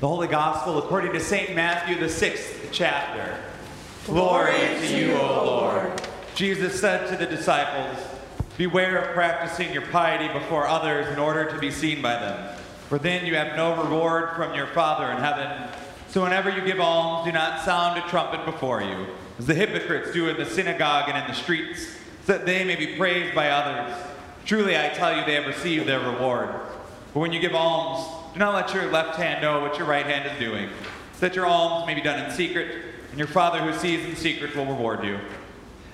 The Holy Gospel according to St. Matthew, the sixth chapter. Glory to you, O Lord. Jesus said to the disciples, Beware of practicing your piety before others in order to be seen by them, for then you have no reward from your Father in heaven. So whenever you give alms, do not sound a trumpet before you, as the hypocrites do in the synagogue and in the streets, so that they may be praised by others. Truly, I tell you, they have received their reward. But when you give alms, do not let your left hand know what your right hand is doing, so that your alms may be done in secret, and your Father who sees in secret will reward you.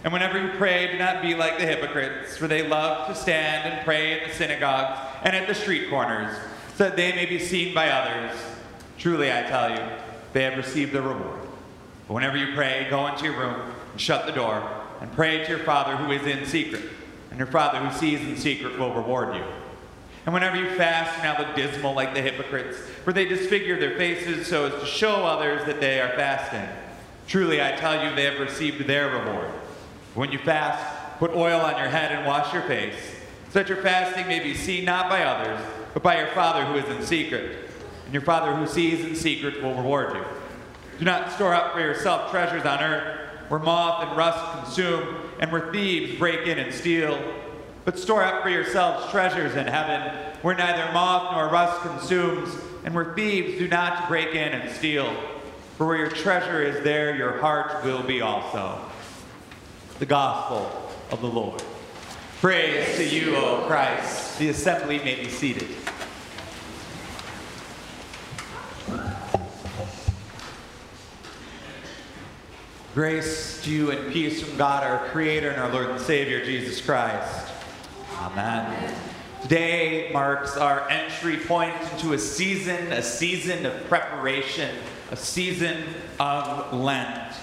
And whenever you pray, do not be like the hypocrites, for they love to stand and pray in the synagogues and at the street corners, so that they may be seen by others. Truly, I tell you, they have received their reward. But whenever you pray, go into your room and shut the door, and pray to your Father who is in secret, and your Father who sees in secret will reward you. And whenever you fast, do not look dismal like the hypocrites, for they disfigure their faces so as to show others that they are fasting. Truly, I tell you, they have received their reward. When you fast, put oil on your head and wash your face, so that your fasting may be seen not by others, but by your Father who is in secret. And your Father who sees in secret will reward you. Do not store up for yourself treasures on earth, where moth and rust consume, and where thieves break in and steal. But store up for yourselves treasures in heaven, where neither moth nor rust consumes, and where thieves do not break in and steal. For where your treasure is, there your heart will be also. The Gospel of the Lord. Praise to you, O Christ. The assembly may be seated. Grace to you and peace from God, our Creator and our Lord and Savior, Jesus Christ. Amen. Today marks our entry point into a season, a season of preparation, a season of Lent.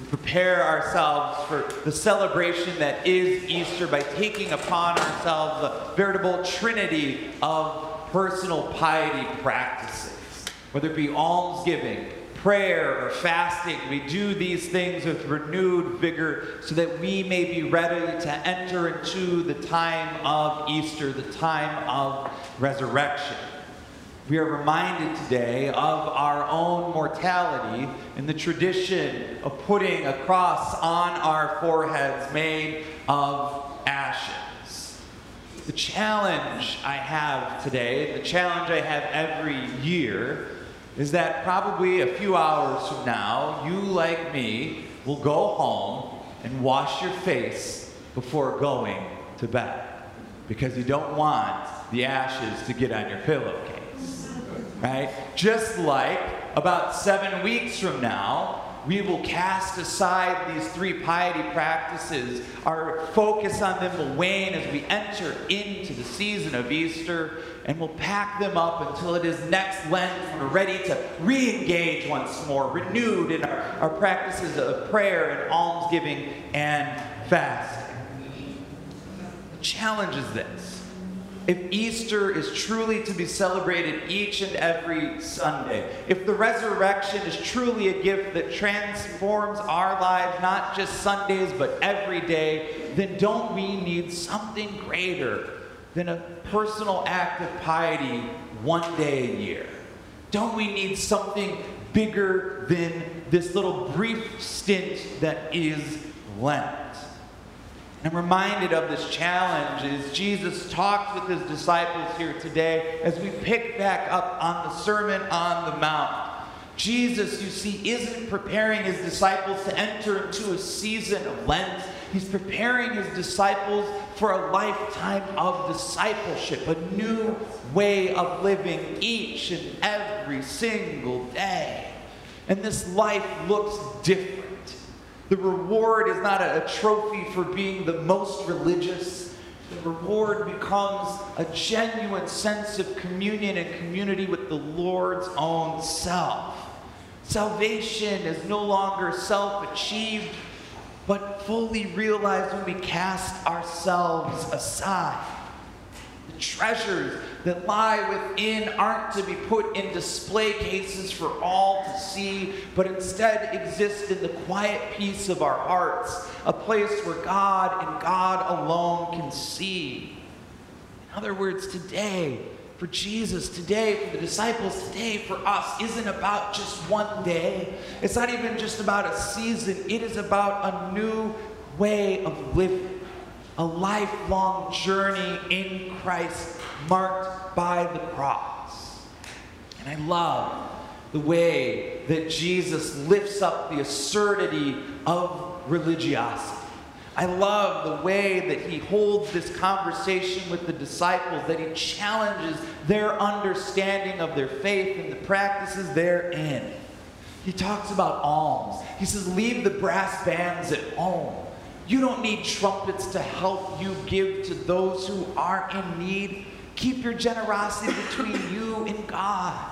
We prepare ourselves for the celebration that is Easter by taking upon ourselves the veritable trinity of personal piety practices, whether it be almsgiving, prayer, or fasting. We do these things with renewed vigor so that we may be ready to enter into the time of Easter, the time of resurrection. We are reminded today of our own mortality in the tradition of putting a cross on our foreheads made of ashes. The challenge I have today, the challenge I have every year, is that probably a few hours from now, you, like me, will go home and wash your face before going to bed because you don't want the ashes to get on your pillowcase right? Just like about seven weeks from now, we will cast aside these three piety practices. Our focus on them will wane as we enter into the season of Easter, and we'll pack them up until it is next Lent we're ready to re engage once more, renewed in our, our practices of prayer and almsgiving and fasting. The challenge is this if Easter is truly to be celebrated each and every Sunday, if the resurrection is truly a gift that transforms our lives, not just Sundays, but every day, then don't we need something greater than a personal act of piety one day a year? Don't we need something bigger than this little brief stint that is Lent? I'm reminded of this challenge as Jesus talks with his disciples here today as we pick back up on the Sermon on the Mount. Jesus, you see, isn't preparing his disciples to enter into a season of Lent. He's preparing his disciples for a lifetime of discipleship, a new way of living each and every single day. And this life looks different. The reward is not a, trophy for being the most religious. The reward becomes a genuine sense of communion and community with the Lord's own self. Salvation is no longer self achieved, but fully realized when we cast ourselves aside. The treasures that lie within aren't to be put in display cases for all to see, but instead exist in the quiet peace of our hearts, a place where God and God alone can see. In other words, today, for Jesus today, for the disciples today, for us, isn't about just one day. It's not even just about a season. It is about a new way of living, a lifelong journey in Christ marked by the cross. And I love the way that Jesus lifts up the absurdity of religiosity. I love the way that he holds this conversation with the disciples, that he challenges their understanding of their faith and the practices therein. He talks about alms. He says, Leave the brass bands at home. You don't need trumpets to help you give to those who are in need. Keep your generosity between you and God.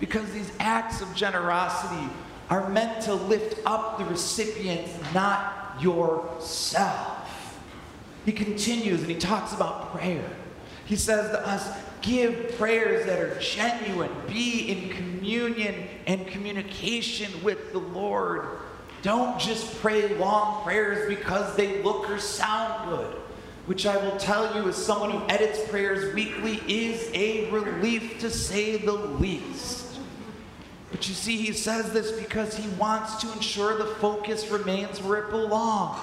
Because these acts of generosity are meant to lift up the recipient, not yourself. He continues and he talks about prayer. He says to us, give prayers that are genuine, be in communion and communication with the Lord. Don't just pray long prayers because they look or sound good, which I will tell you, as someone who edits prayers weekly, is a relief to say the least. But you see, he says this because he wants to ensure the focus remains where it belongs.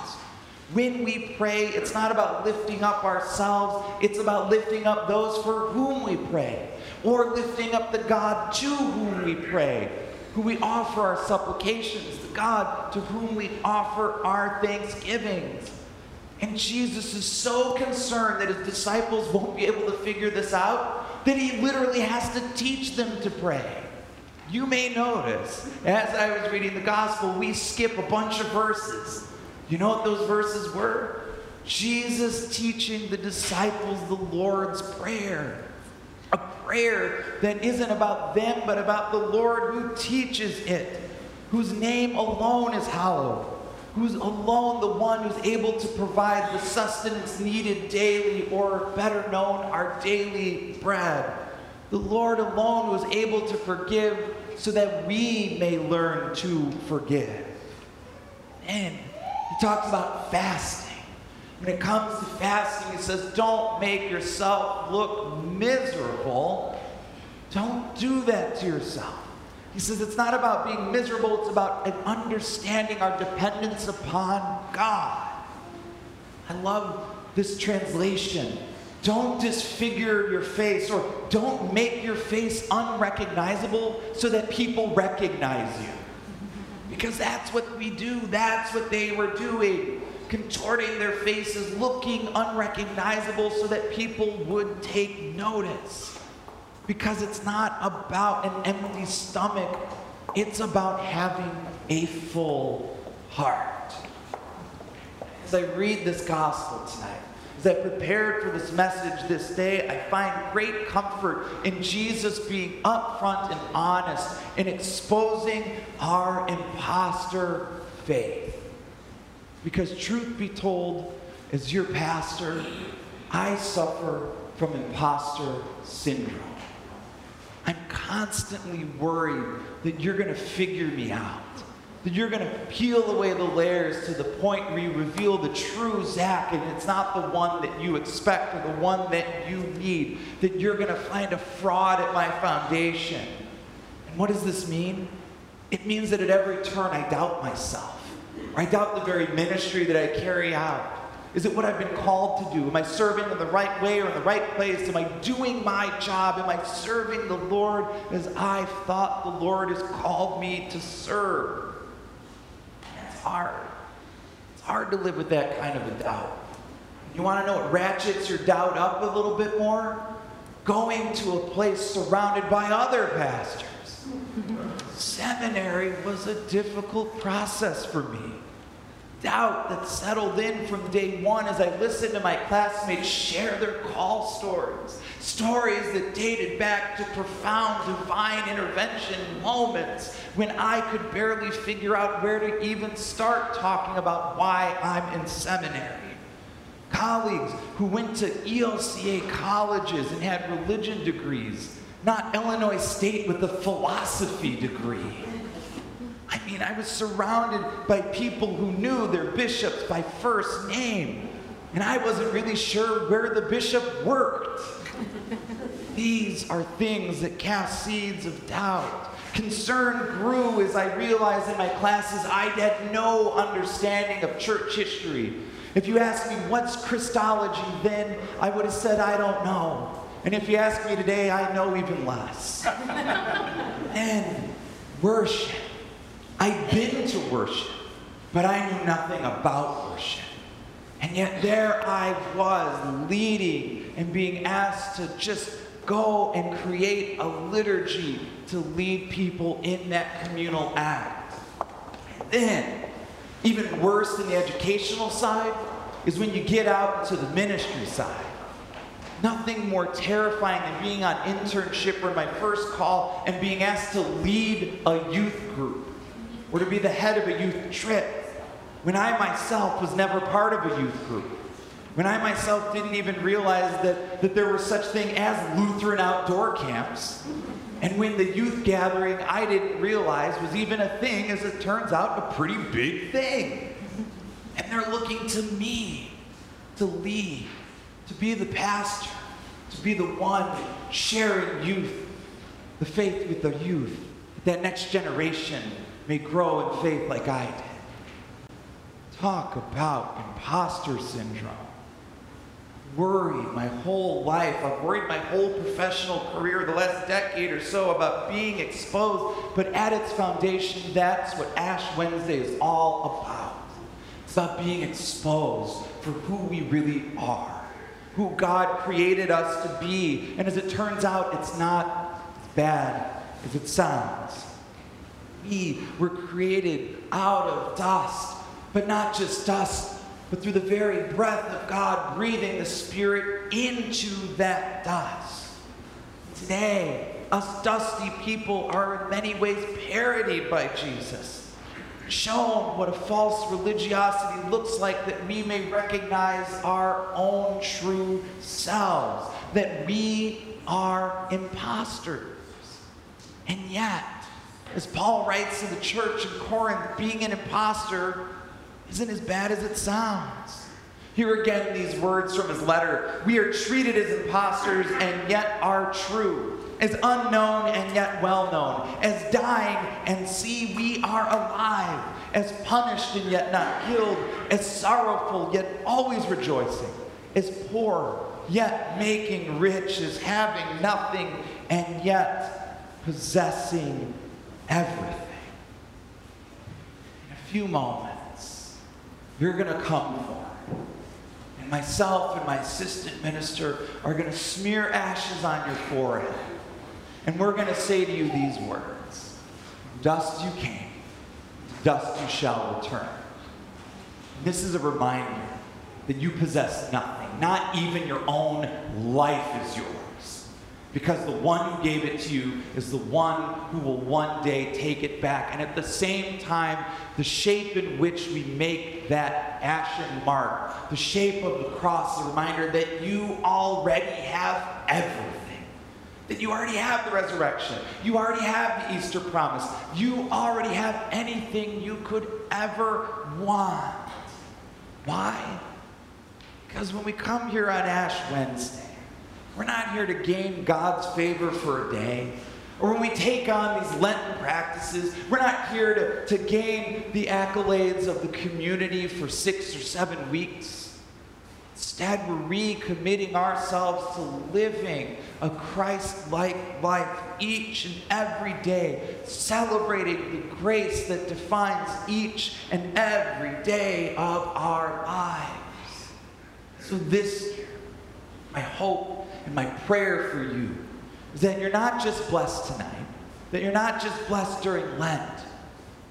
When we pray, it's not about lifting up ourselves, it's about lifting up those for whom we pray, or lifting up the God to whom we pray, who we offer our supplications, God to whom we offer our thanksgivings. And Jesus is so concerned that his disciples won't be able to figure this out that he literally has to teach them to pray. You may notice, as I was reading the gospel, we skip a bunch of verses. You know what those verses were? Jesus teaching the disciples the Lord's Prayer. A prayer that isn't about them, but about the Lord who teaches it, whose name alone is hallowed, who's alone the one who's able to provide the sustenance needed daily, or better known, our daily bread. The Lord alone was able to forgive so that we may learn to forgive. And he talks about fasting. When it comes to fasting, he says, don't make yourself look miserable. Don't do that to yourself. He says it's not about being miserable, it's about understanding our dependence upon God. I love this translation don't disfigure your face or don't make your face unrecognizable so that people recognize you. Because that's what we do. That's what they were doing. Contorting their faces, looking unrecognizable so that people would take notice. Because it's not about an empty stomach, it's about having a full heart. As I read this gospel tonight, as I prepared for this message this day, I find great comfort in Jesus being upfront and honest in exposing our impostor faith. Because, truth be told, as your pastor, I suffer from imposter syndrome. I'm constantly worried that you're going to figure me out that you're going to peel away the layers to the point where you reveal the true Zach, and it's not the one that you expect or the one that you need, that you're going to find a fraud at my foundation. And what does this mean? It means that at every turn I doubt myself. or I doubt the very ministry that I carry out. Is it what I've been called to do? Am I serving in the right way or in the right place? Am I doing my job? Am I serving the Lord as I thought the Lord has called me to serve? It's hard. It's hard to live with that kind of a doubt. You want to know what ratchets your doubt up a little bit more? Going to a place surrounded by other pastors. Seminary was a difficult process for me doubt that settled in from day one as I listened to my classmates share their call stories. Stories that dated back to profound divine intervention moments when I could barely figure out where to even start talking about why I'm in seminary. Colleagues who went to ELCA colleges and had religion degrees, not Illinois State with a philosophy degree. I mean, I was surrounded by people who knew their bishops by first name, and I wasn't really sure where the bishop worked. These are things that cast seeds of doubt. Concern grew as I realized in my classes I had no understanding of church history. If you asked me what's Christology then, I would have said I don't know. And if you ask me today, I know even less. and worship. I'd been to worship, but I knew nothing about worship. And yet there I was leading and being asked to just go and create a liturgy to lead people in that communal act. And then, even worse than the educational side, is when you get out to the ministry side. Nothing more terrifying than being on internship or my first call and being asked to lead a youth group or to be the head of a youth trip when I myself was never part of a youth group. When I myself didn't even realize that, that there was such thing as Lutheran outdoor camps. And when the youth gathering I didn't realize was even a thing, as it turns out, a pretty big thing. And they're looking to me to lead, to be the pastor, to be the one sharing youth, the faith with the youth, that next generation may grow in faith like I did. Talk about imposter syndrome. Worried my whole life. I've worried my whole professional career, the last decade or so, about being exposed. But at its foundation, that's what Ash Wednesday is all about. It's about being exposed for who we really are, who God created us to be. And as it turns out, it's not as bad as it sounds. We were created out of dust, but not just dust, but through the very breath of God breathing the Spirit into that dust. Today, us dusty people are in many ways parodied by Jesus, shown what a false religiosity looks like that we may recognize our own true selves, that we are imposters. And yet, as Paul writes to the church in Corinth, being an impostor isn't as bad as it sounds. Here again, these words from his letter. We are treated as impostors and yet are true, as unknown and yet well known, as dying and see we are alive, as punished and yet not killed, as sorrowful yet always rejoicing, as poor yet making rich, as having nothing and yet possessing everything. In a few moments, you're going to come forward. And myself and my assistant minister are going to smear ashes on your forehead. And we're going to say to you these words Dust you came, dust you shall return. This is a reminder that you possess nothing, not even your own life is yours because the one who gave it to you is the one who will one day take it back. And at the same time, the shape in which we make that ashen mark, the shape of the cross, is a reminder that you already have everything. That you already have the resurrection. You already have the Easter promise. You already have anything you could ever want. Why? Because when we come here on Ash Wednesday, we're not here to gain God's favor for a day. Or when we take on these Lenten practices, we're not here to, to gain the accolades of the community for six or seven weeks. Instead, we're recommitting ourselves to living a Christ like life each and every day, celebrating the grace that defines each and every day of our lives. So, this year, my hope and my prayer for you is that you're not just blessed tonight, that you're not just blessed during Lent,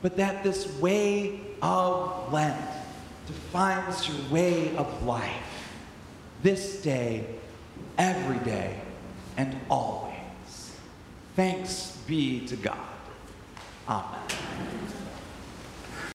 but that this way of Lent defines your way of life this day, every day, and always. Thanks be to God. Amen.